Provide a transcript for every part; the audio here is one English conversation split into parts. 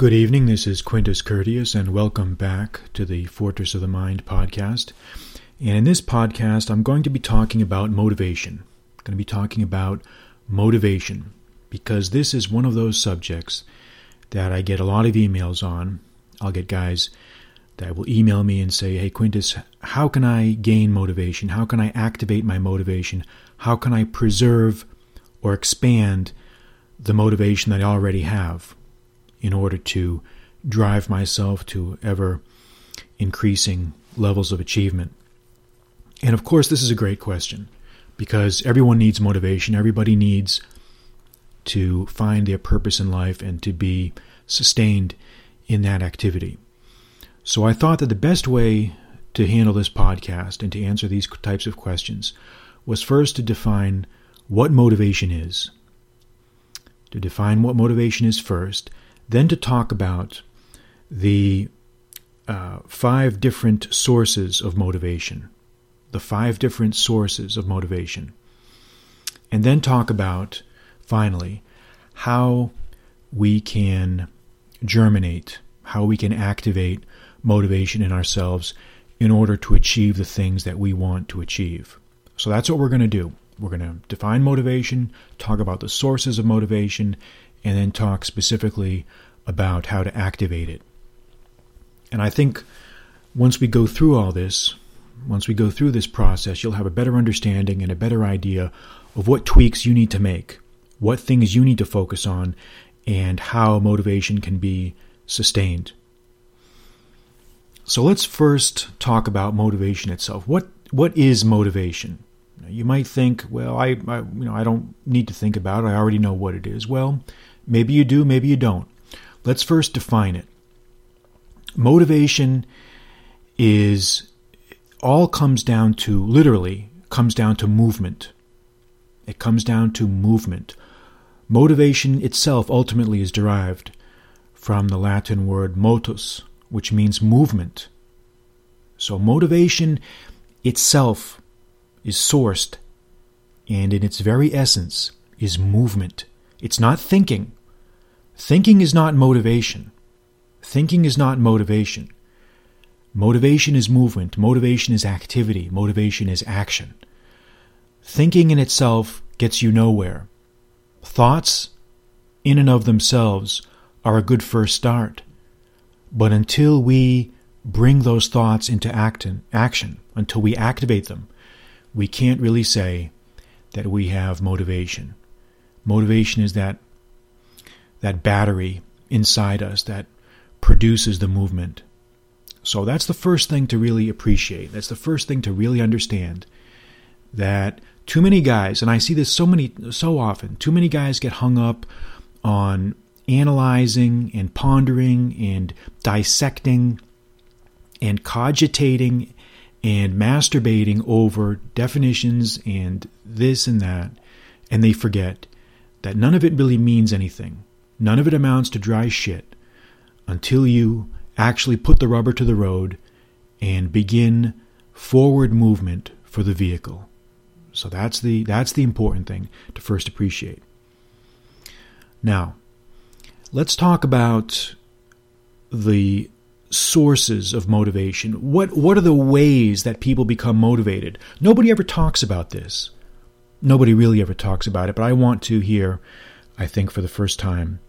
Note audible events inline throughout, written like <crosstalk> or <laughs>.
Good evening. This is Quintus Curtius, and welcome back to the Fortress of the Mind podcast. And in this podcast, I'm going to be talking about motivation. I'm going to be talking about motivation because this is one of those subjects that I get a lot of emails on. I'll get guys that will email me and say, Hey, Quintus, how can I gain motivation? How can I activate my motivation? How can I preserve or expand the motivation that I already have in order to drive myself to ever increasing levels of achievement? And of course, this is a great question because everyone needs motivation. Everybody needs to find their purpose in life and to be sustained in that activity. So I thought that the best way to handle this podcast and to answer these types of questions was first to define what motivation is. To define what motivation is first, then to talk about the uh, five different sources of motivation the five different sources of motivation. And then talk about, finally, how we can germinate, how we can activate motivation in ourselves in order to achieve the things that we want to achieve. So that's what we're going to do. We're going to define motivation, talk about the sources of motivation, and then talk specifically about how to activate it. And I think once we go through all this, once we go through this process, you'll have a better understanding and a better idea of what tweaks you need to make, what things you need to focus on, and how motivation can be sustained. So let's first talk about motivation itself. What what is motivation? You might think, well, I, I you know I don't need to think about it. I already know what it is. Well, maybe you do, maybe you don't. Let's first define it. Motivation is all comes down to, literally, comes down to movement. It comes down to movement. Motivation itself ultimately is derived from the Latin word motus, which means movement. So, motivation itself is sourced, and in its very essence is movement. It's not thinking. Thinking is not motivation. Thinking is not motivation. Motivation is movement, motivation is activity, motivation is action. Thinking in itself gets you nowhere. Thoughts, in and of themselves, are a good first start. But until we bring those thoughts into action, action, until we activate them, we can't really say that we have motivation. Motivation is that that battery inside us that produces the movement. So that's the first thing to really appreciate. That's the first thing to really understand that too many guys, and I see this so many so often, too many guys get hung up on analyzing and pondering and dissecting and cogitating and masturbating over definitions and this and that, and they forget that none of it really means anything. None of it amounts to dry shit until you actually put the rubber to the road and begin forward movement for the vehicle. So that's the that's the important thing to first appreciate. Now, let's talk about the sources of motivation. What what are the ways that people become motivated? Nobody ever talks about this. Nobody really ever talks about it, but I want to here, I think for the first time,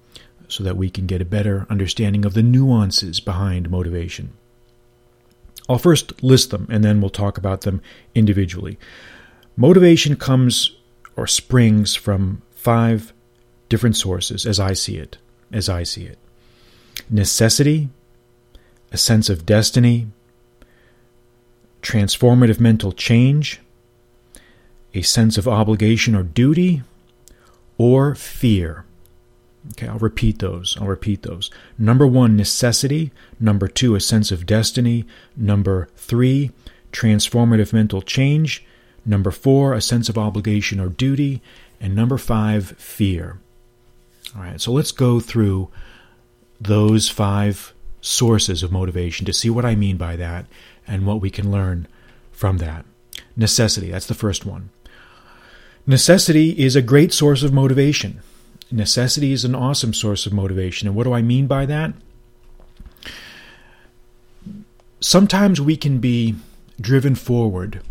so that we can get a better understanding of the nuances behind motivation. I'll first list them and then we'll talk about them individually. Motivation comes or springs from five different sources as I see it, as I see it. Necessity, a sense of destiny, transformative mental change, a sense of obligation or duty, or fear. Okay, I'll repeat those. I'll repeat those. Number one, necessity. Number two, a sense of destiny. Number three, transformative mental change. Number four, a sense of obligation or duty. And number five, fear. All right, so let's go through those five sources of motivation to see what I mean by that and what we can learn from that. Necessity, that's the first one. Necessity is a great source of motivation necessity is an awesome source of motivation. And what do I mean by that? Sometimes we can be driven forward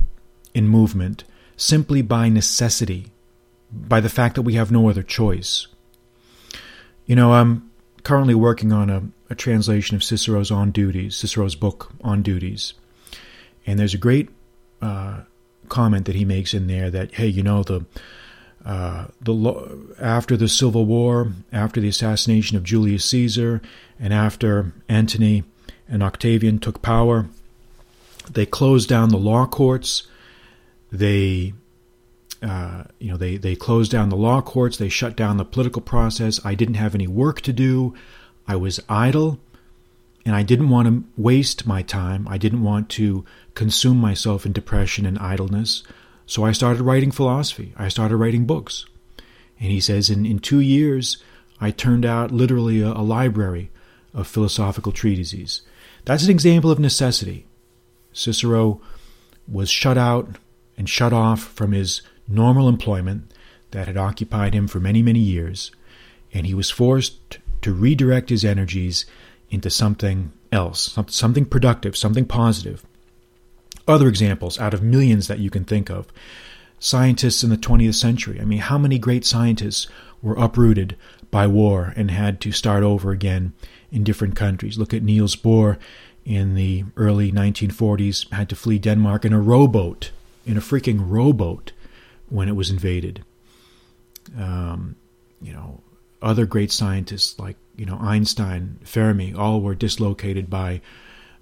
in movement simply by necessity, by the fact that we have no other choice. You know, I'm currently working on a, a translation of Cicero's On Duties, Cicero's book On Duties. And there's a great uh, comment that he makes in there that, hey, you know, the uh, the after the Civil War, after the assassination of Julius Caesar, and after Antony and Octavian took power, they closed down the law courts. They, uh, you know, they they closed down the law courts. They shut down the political process. I didn't have any work to do. I was idle, and I didn't want to waste my time. I didn't want to consume myself in depression and idleness. So I started writing philosophy. I started writing books. And he says, in, in two years, I turned out literally a, a library of philosophical treatises. That's an example of necessity. Cicero was shut out and shut off from his normal employment that had occupied him for many, many years, and he was forced to redirect his energies into something else, something productive, something positive. Other examples out of millions that you can think of. Scientists in the 20th century. I mean, how many great scientists were uprooted by war and had to start over again in different countries? Look at Niels Bohr in the early 1940s, had to flee Denmark in a rowboat, in a freaking rowboat when it was invaded. Um, you know, other great scientists like, you know, Einstein, Fermi, all were dislocated by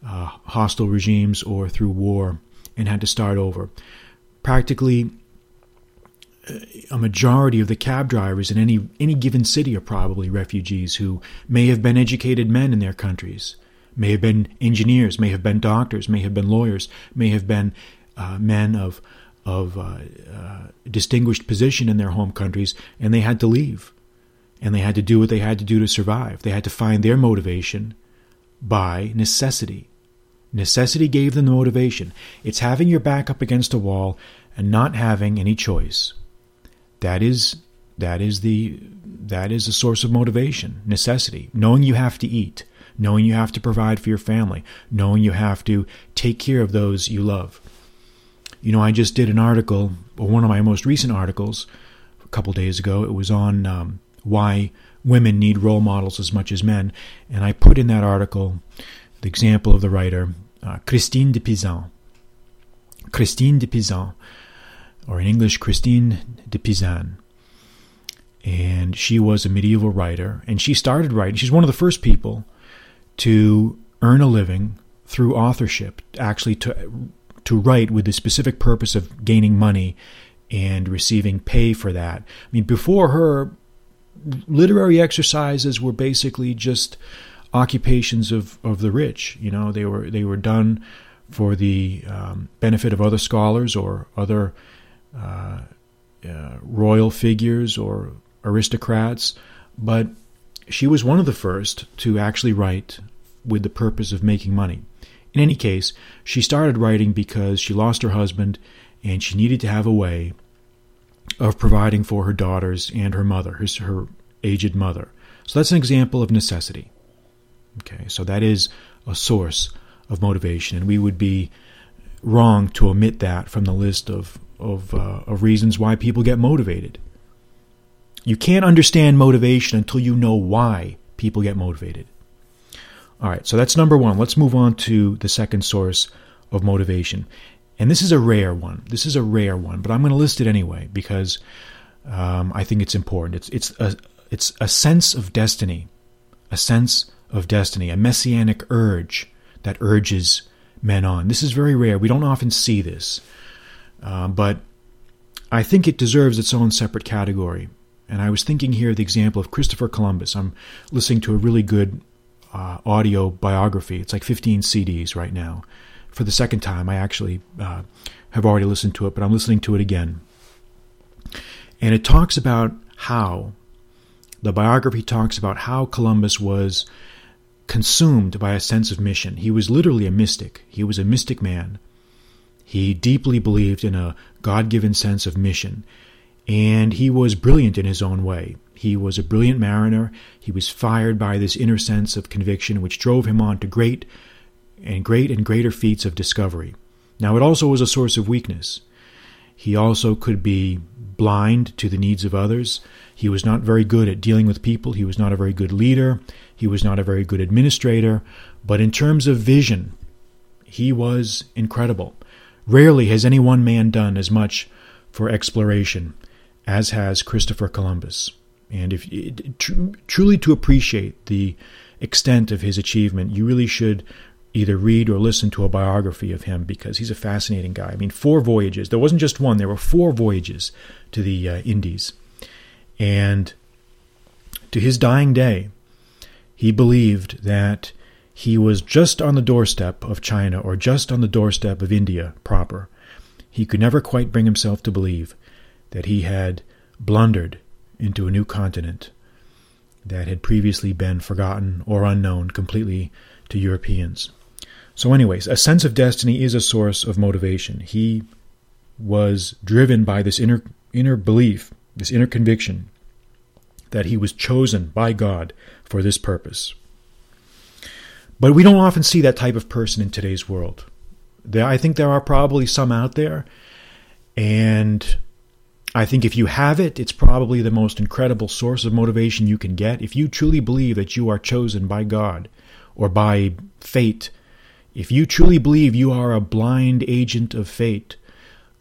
uh, hostile regimes or through war and had to start over. Practically a majority of the cab drivers in any any given city are probably refugees who may have been educated men in their countries, may have been engineers, may have been doctors, may have been lawyers, may have been uh, men of of uh, uh, distinguished position in their home countries, and they had to leave, and they had to do what they had to do to survive. They had to find their motivation by necessity. Necessity gave them the motivation. It's having your back up against a wall and not having any choice. That is that is the that is a source of motivation, necessity. Knowing you have to eat, knowing you have to provide for your family, knowing you have to take care of those you love. You know, I just did an article, or one of my most recent articles, a couple days ago. It was on um, why women need role models as much as men. And I put in that article the example of the writer uh, Christine de Pizan. Christine de Pizan, or in English, Christine de Pizan. And she was a medieval writer, and she started writing. She's one of the first people to earn a living through authorship, actually to to write with the specific purpose of gaining money and receiving pay for that. I mean, before her, literary exercises were basically just occupations of, of the rich. You know, they were they were done for the um, benefit of other scholars or other uh, uh, royal figures or aristocrats. But she was one of the first to actually write with the purpose of making money. In any case, she started writing because she lost her husband and she needed to have a way of providing for her daughters and her mother, her, her aged mother. So that's an example of necessity. Okay, so that is a source of motivation, and we would be wrong to omit that from the list of of, uh, of reasons why people get motivated. You can't understand motivation until you know why people get motivated. All right, so that's number one. Let's move on to the second source of motivation. And this is a rare one. This is a rare one, but I'm going to list it anyway because um, I think it's important. It's it's a it's a sense of destiny, a sense of destiny, a messianic urge that urges men on. This is very rare. We don't often see this. Uh, but I think it deserves its own separate category. And I was thinking here the example of Christopher Columbus. I'm listening to a really good uh, audio biography. It's like 15 CDs right now. For the second time, I actually uh, have already listened to it, but I'm listening to it again. And it talks about how, the biography talks about how Columbus was consumed by a sense of mission. He was literally a mystic. He was a mystic man. He deeply believed in a God given sense of mission. and he was brilliant in his own way. He was a brilliant mariner. He was fired by this inner sense of conviction, which drove him on to great and great and greater feats of discovery. Now, it also was a source of weakness. He also could be blind to the needs of others. He was not very good at dealing with people. He was not a very good leader. He was not a very good administrator. But in terms of vision, he was incredible. Rarely has any one man done as much for exploration as has Christopher Columbus. And if tr- truly to appreciate the extent of his achievement, you really should either read or listen to a biography of him because he's a fascinating guy. I mean, four voyages. There wasn't just one, there were four voyages to the uh, Indies. And to his dying day, he believed that he was just on the doorstep of China or just on the doorstep of India proper. He could never quite bring himself to believe that he had blundered into a new continent that had previously been forgotten or unknown completely to Europeans. So, anyways, a sense of destiny is a source of motivation. He was driven by this inner inner belief, this inner conviction that he was chosen by God for this purpose. But we don't often see that type of person in today's world. There, I think there are probably some out there, and I think if you have it, it's probably the most incredible source of motivation you can get. If you truly believe that you are chosen by God or by fate, if you truly believe you are a blind agent of fate,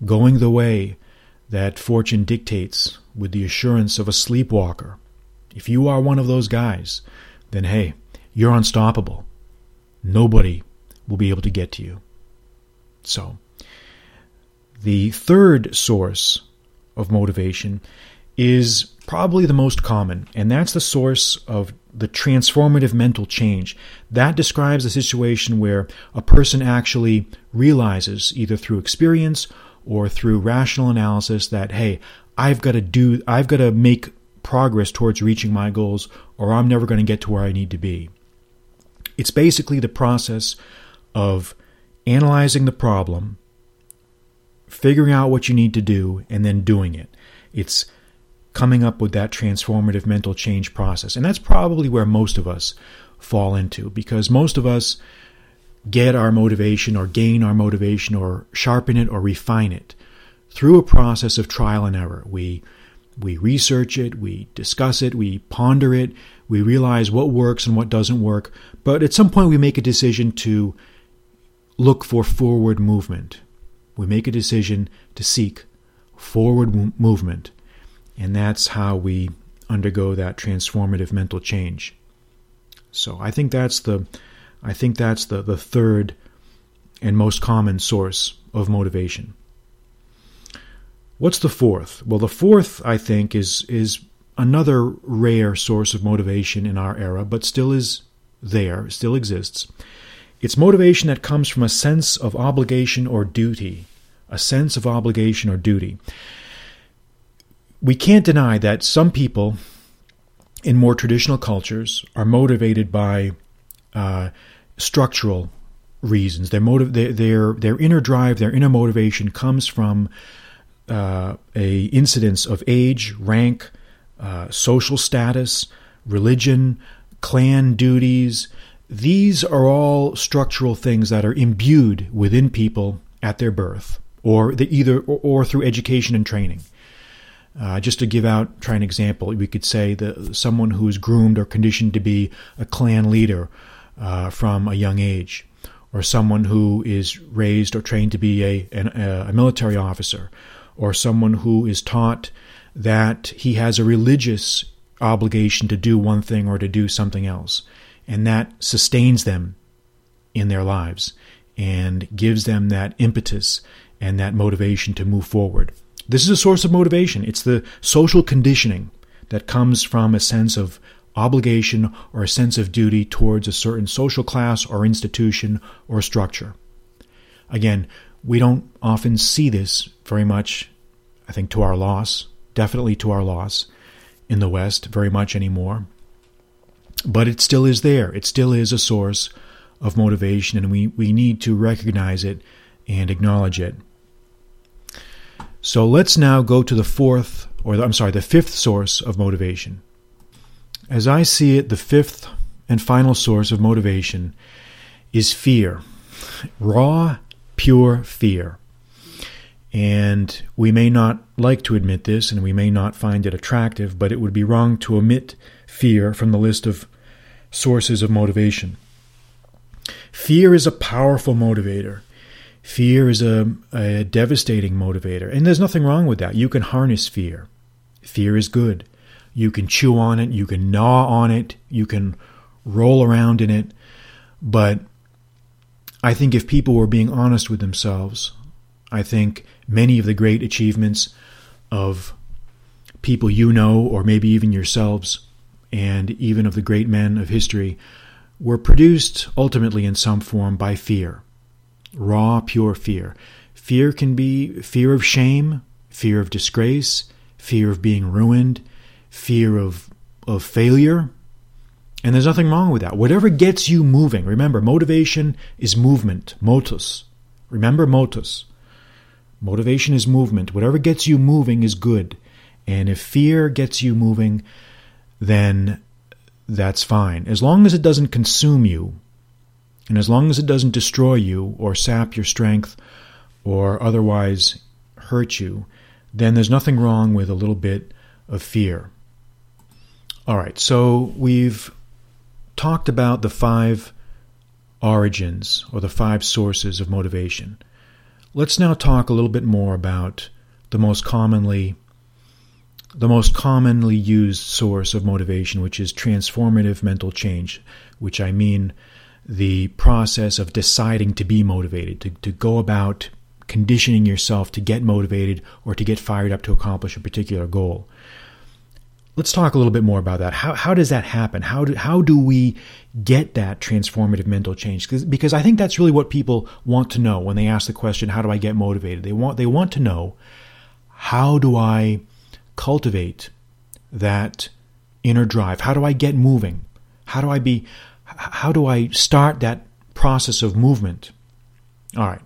going the way that fortune dictates with the assurance of a sleepwalker, if you are one of those guys, then hey, you're unstoppable. Nobody will be able to get to you. So, the third source of motivation is probably the most common, and that's the source of the transformative mental change. That describes a situation where a person actually realizes, either through experience or through rational analysis, that, hey, I've got to do, I've got to make progress towards reaching my goals, or I'm never going to get to where I need to be. It's basically the process of analyzing the problem, figuring out what you need to do, and then doing it. It's coming up with that transformative mental change process. And that's probably where most of us fall into because most of us get our motivation or gain our motivation or sharpen it or refine it through a process of trial and error. We we research it, we discuss it, we ponder it, we realize what works and what doesn't work, but at some point we make a decision to look for forward movement we make a decision to seek forward movement. And that's how we undergo that transformative mental change. So I think that's the I think that's the, the third and most common source of motivation. What's the fourth? Well, the fourth, I think, is is another rare source of motivation in our era, but still is there, still exists. It's motivation that comes from a sense of obligation or duty, a sense of obligation or duty. We can't deny that some people in more traditional cultures are motivated by uh, structural reasons. Their motive, their, their their inner drive, their inner motivation comes from uh, a incidence of age, rank, uh, social status, religion, clan duties, these are all structural things that are imbued within people at their birth, or the, either or, or, through education and training. Uh, just to give out, try an example, we could say that someone who is groomed or conditioned to be a clan leader uh, from a young age, or someone who is raised or trained to be a, a, a military officer, or someone who is taught that he has a religious obligation to do one thing or to do something else and that sustains them in their lives and gives them that impetus and that motivation to move forward. This is a source of motivation. It's the social conditioning that comes from a sense of obligation or a sense of duty towards a certain social class or institution or structure. Again, we don't often see this very much, I think, to our loss, definitely to our loss in the West, very much anymore. But it still is there. It still is a source of motivation, and we, we need to recognize it and acknowledge it. So let's now go to the fourth or the, I'm sorry, the fifth source of motivation. As I see it, the fifth and final source of motivation is fear. Raw, pure fear. And we may not like to admit this, and we may not find it attractive, but it would be wrong to omit fear from the list of sources of motivation. Fear is a powerful motivator. Fear is a, a devastating motivator. And there's nothing wrong with that. You can harness fear. Fear is good. You can chew on it, you can gnaw on it, you can roll around in it. But I think if people were being honest with themselves, I think many of the great achievements of people you know, or maybe even yourselves, and even of the great men of history, were produced ultimately in some form by fear. Raw, pure fear. Fear can be fear of shame, fear of disgrace, fear of being ruined, fear of, of failure. And there's nothing wrong with that. Whatever gets you moving, remember, motivation is movement, motus. Remember motus. Motivation is movement. Whatever gets you moving is good. And if fear gets you moving, then that's fine. As long as it doesn't consume you, and as long as it doesn't destroy you or sap your strength or otherwise hurt you, then there's nothing wrong with a little bit of fear. All right, so we've talked about the five origins or the five sources of motivation. Let's now talk a little bit more about the most commonly the most commonly used source of motivation, which is transformative mental change, which I mean the process of deciding to be motivated, to, to go about conditioning yourself to get motivated or to get fired up to accomplish a particular goal. Let's talk a little bit more about that. How, how does that happen? How do, how do we get that transformative mental change? Because I think that's really what people want to know when they ask the question, how do I get motivated? They want, they want to know, how do I cultivate that inner drive? How do I get moving? How do I be, how do I start that process of movement? All right.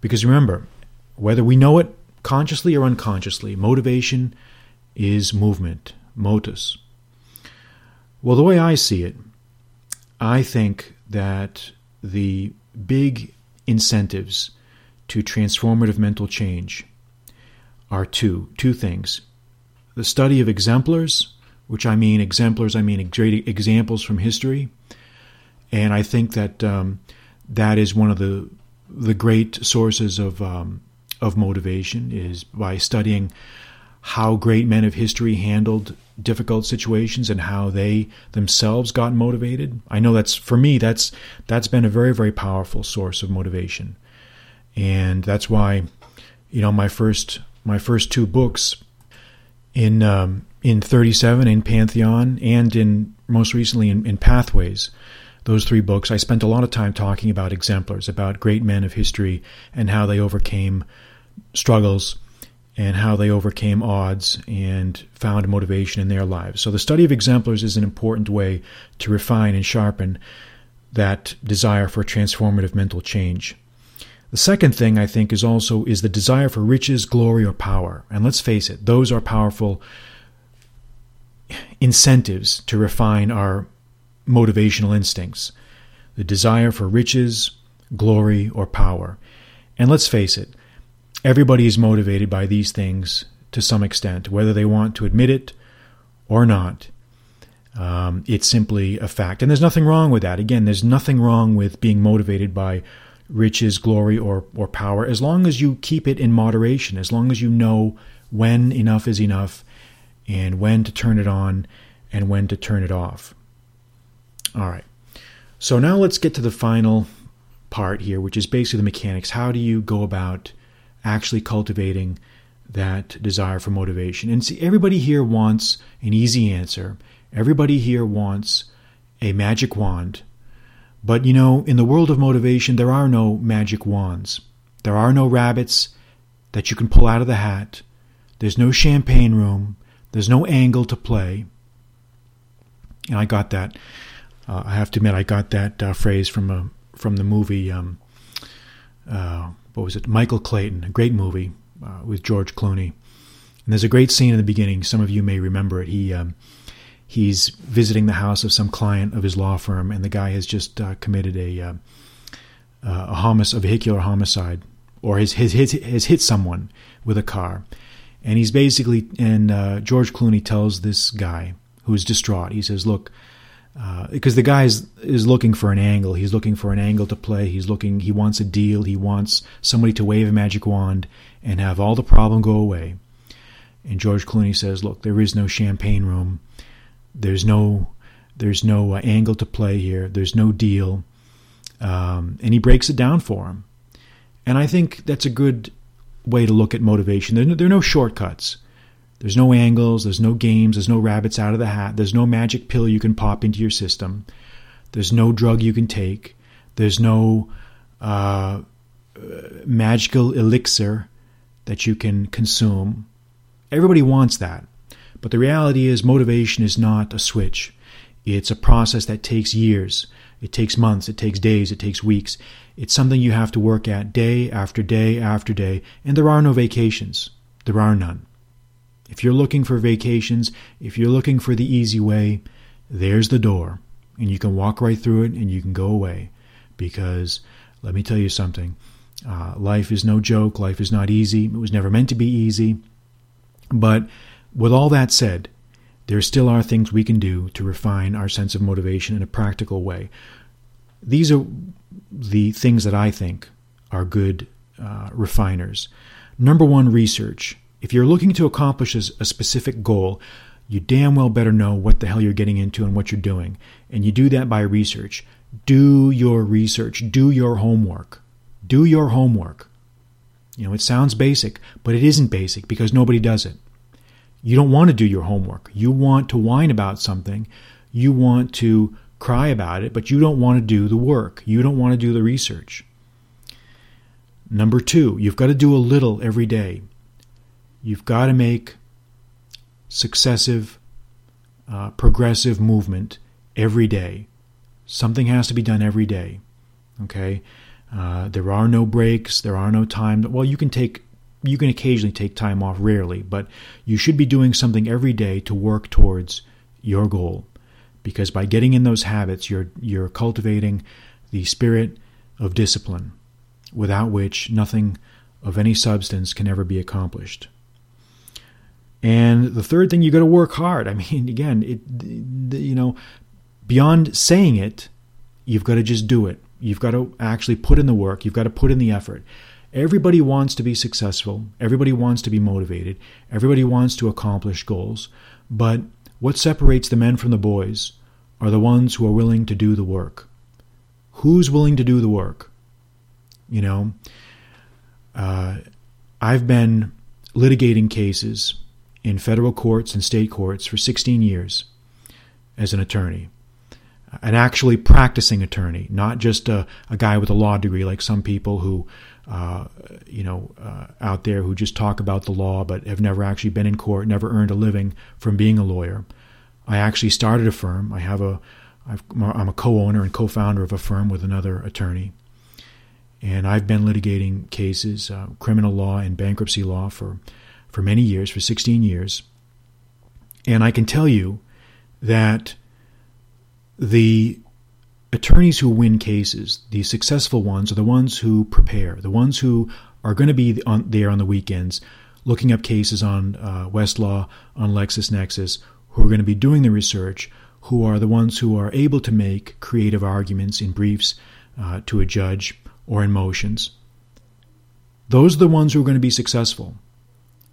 Because remember, whether we know it consciously or unconsciously, motivation is movement motus. Well, the way I see it, I think that the big incentives to transformative mental change are two two things the study of exemplars which i mean exemplars i mean great examples from history and i think that um, that is one of the the great sources of um, of motivation is by studying how great men of history handled difficult situations and how they themselves got motivated. I know that's for me that's that's been a very very powerful source of motivation. And that's why you know my first my first two books in um, in 37 in Pantheon and in most recently in, in Pathways those three books, I spent a lot of time talking about exemplars, about great men of history and how they overcame struggles and how they overcame odds and found motivation in their lives. So, the study of exemplars is an important way to refine and sharpen that desire for transformative mental change. The second thing I think is also is the desire for riches, glory, or power. And let's face it, those are powerful incentives to refine our motivational instincts the desire for riches, glory, or power. And let's face it, Everybody is motivated by these things to some extent, whether they want to admit it or not. Um, it's simply a fact. And there's nothing wrong with that. Again, there's nothing wrong with being motivated by riches, glory, or, or power, as long as you keep it in moderation, as long as you know when enough is enough and when to turn it on and when to turn it off. All right. So now let's get to the final part here, which is basically the mechanics. How do you go about actually cultivating that desire for motivation. And see, everybody here wants an easy answer. Everybody here wants a magic wand. But you know, in the world of motivation, there are no magic wands. There are no rabbits that you can pull out of the hat. There's no champagne room. There's no angle to play. And I got that. Uh, I have to admit, I got that uh, phrase from a from the movie. Um, uh, what was it? Michael Clayton, a great movie uh, with George Clooney. And there's a great scene in the beginning. Some of you may remember it. He um, he's visiting the house of some client of his law firm, and the guy has just uh, committed a uh, a, homic- a vehicular homicide, or has, has, has, hit someone with a car. And he's basically, and uh, George Clooney tells this guy who's distraught, he says, Look, uh, because the guy is, is looking for an angle. He's looking for an angle to play. He's looking. He wants a deal. He wants somebody to wave a magic wand and have all the problem go away. And George Clooney says, "Look, there is no champagne room. There's no, there's no uh, angle to play here. There's no deal." Um, and he breaks it down for him. And I think that's a good way to look at motivation. There, there are no shortcuts. There's no angles, there's no games, there's no rabbits out of the hat, there's no magic pill you can pop into your system, there's no drug you can take, there's no uh, magical elixir that you can consume. Everybody wants that. But the reality is, motivation is not a switch. It's a process that takes years. It takes months, it takes days, it takes weeks. It's something you have to work at day after day after day, and there are no vacations. There are none. If you're looking for vacations, if you're looking for the easy way, there's the door. And you can walk right through it and you can go away. Because let me tell you something uh, life is no joke, life is not easy. It was never meant to be easy. But with all that said, there still are things we can do to refine our sense of motivation in a practical way. These are the things that I think are good uh, refiners. Number one, research. If you're looking to accomplish a specific goal, you damn well better know what the hell you're getting into and what you're doing. And you do that by research. Do your research, do your homework. Do your homework. You know, it sounds basic, but it isn't basic because nobody does it. You don't want to do your homework. You want to whine about something. You want to cry about it, but you don't want to do the work. You don't want to do the research. Number two, you've got to do a little every day. You've got to make successive, uh, progressive movement every day. Something has to be done every day. Okay? Uh, there are no breaks. There are no time. Well, you can take, you can occasionally take time off, rarely, but you should be doing something every day to work towards your goal. Because by getting in those habits, you're you're cultivating the spirit of discipline, without which nothing of any substance can ever be accomplished. And the third thing, you got to work hard. I <laughs> mean, again, it, you know, beyond saying it, you've got to just do it. You've got to actually put in the work. You've got to put in the effort. Everybody wants to be successful. Everybody wants to be motivated. Everybody wants to accomplish goals. But what separates the men from the boys are the ones who are willing to do the work. Who's willing to do the work? You know, uh, I've been litigating cases in federal courts and state courts for 16 years as an attorney. An actually practicing attorney, not just a, a guy with a law degree like some people who, uh, you know, uh, out there who just talk about the law but have never actually been in court, never earned a living from being a lawyer. I actually started a firm. I have a, I'm a co-owner and co-founder of a firm with another attorney, and I've been litigating cases, uh, criminal law and bankruptcy law for for many years, for 16 years. And I can tell you that the attorneys who win cases, the successful ones, are the ones who prepare, the ones who are going to be on, there on the weekends looking up cases on uh, Westlaw, on LexisNexis, who are going to be doing the research, who are the ones who are able to make creative arguments in briefs uh, to a judge or in motions. Those are the ones who are going to be successful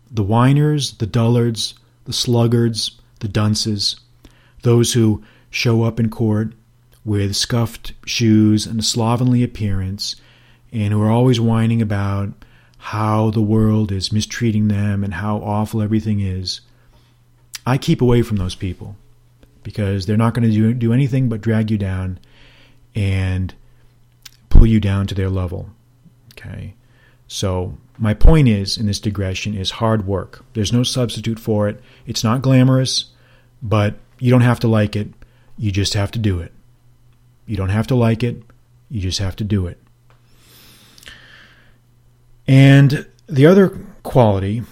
the whiners, the dullards, the sluggards, the dunces, those who show up in court with scuffed shoes and a slovenly appearance, and who are always whining about how the world is mistreating them and how awful everything is. I keep away from those people because they're not going to do, do anything but drag you down and pull you down to their level. Okay. So my point is in this digression is hard work. There's no substitute for it. It's not glamorous, but you don't have to like it. You just have to do it. You don't have to like it. You just have to do it. And the other quality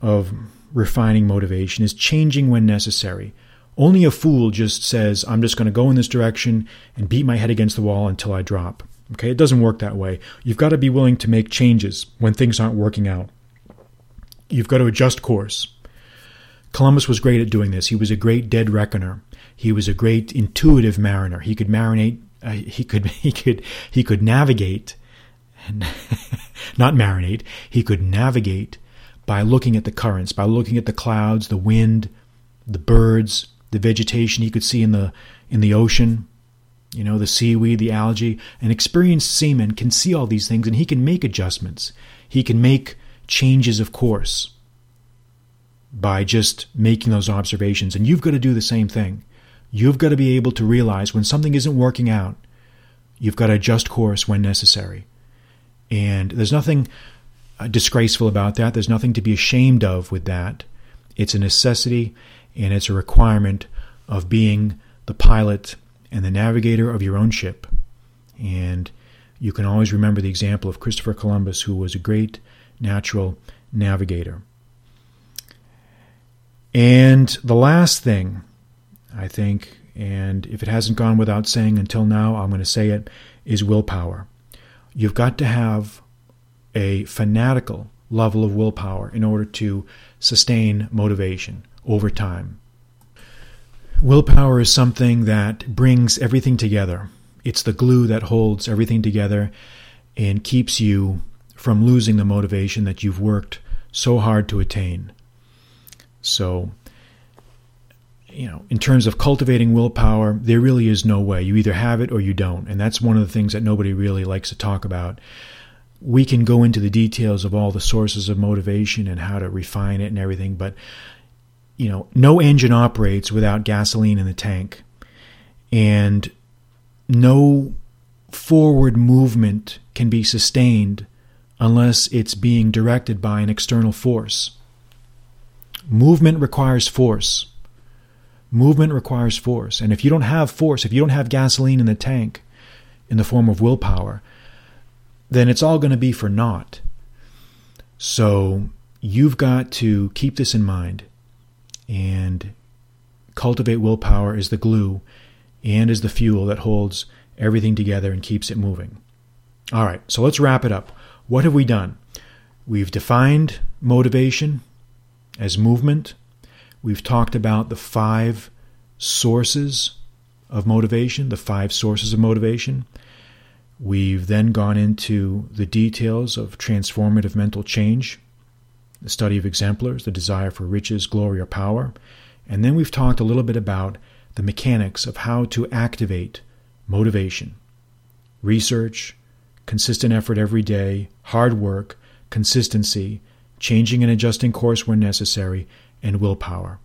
of refining motivation is changing when necessary. Only a fool just says, I'm just going to go in this direction and beat my head against the wall until I drop. Okay, it doesn't work that way. You've got to be willing to make changes when things aren't working out. You've got to adjust course. Columbus was great at doing this. He was a great dead reckoner. He was a great intuitive mariner. He could marinate. Uh, he could <laughs> he could he could navigate, <laughs> not marinate. He could navigate by looking at the currents, by looking at the clouds, the wind, the birds, the vegetation he could see in the in the ocean, you know, the seaweed, the algae. An experienced seaman can see all these things and he can make adjustments. He can make changes of course by just making those observations. And you've got to do the same thing. You've got to be able to realize when something isn't working out, you've got to adjust course when necessary. And there's nothing uh, disgraceful about that. There's nothing to be ashamed of with that. It's a necessity and it's a requirement of being the pilot and the navigator of your own ship. And you can always remember the example of Christopher Columbus, who was a great natural navigator. And the last thing I think, and if it hasn't gone without saying until now, I'm going to say it, is willpower. You've got to have a fanatical level of willpower in order to sustain motivation over time. Willpower is something that brings everything together. It's the glue that holds everything together and keeps you from losing the motivation that you've worked so hard to attain. So, you know, in terms of cultivating willpower, there really is no way. You either have it or you don't. And that's one of the things that nobody really likes to talk about. We can go into the details of all the sources of motivation and how to refine it and everything, but you know, no engine operates without gasoline in the tank. And no forward movement can be sustained unless it's being directed by an external force. Movement requires force. Movement requires force. And if you don't have force, if you don't have gasoline in the tank in the form of willpower, then it's all going to be for naught. So you've got to keep this in mind and cultivate willpower as the glue and as the fuel that holds everything together and keeps it moving. All right, so let's wrap it up. What have we done? We've defined motivation as movement. We've talked about the five sources of motivation, the five sources of motivation. We've then gone into the details of transformative mental change, the study of exemplars, the desire for riches, glory, or power. And then we've talked a little bit about the mechanics of how to activate motivation, research, consistent effort every day, hard work, consistency, changing and adjusting course when necessary, and willpower.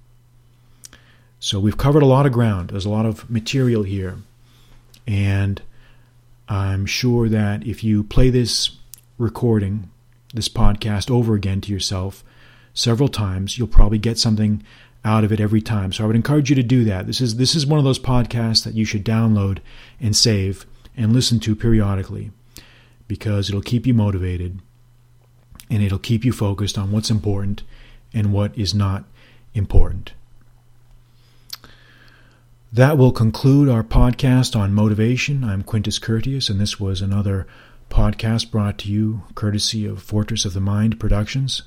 So we've covered a lot of ground. There's a lot of material here. And I'm sure that if you play this recording, this podcast over again to yourself several times, you'll probably get something out of it every time. So I would encourage you to do that. This is this is one of those podcasts that you should download and save and listen to periodically because it'll keep you motivated and it'll keep you focused on what's important and what is not important. That will conclude our podcast on motivation. I'm Quintus Curtius, and this was another podcast brought to you courtesy of Fortress of the Mind Productions.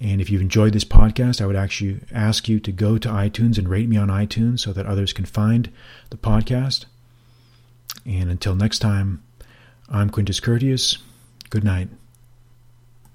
And if you've enjoyed this podcast, I would actually ask you to go to iTunes and rate me on iTunes so that others can find the podcast. And until next time, I'm Quintus Curtius. Good night.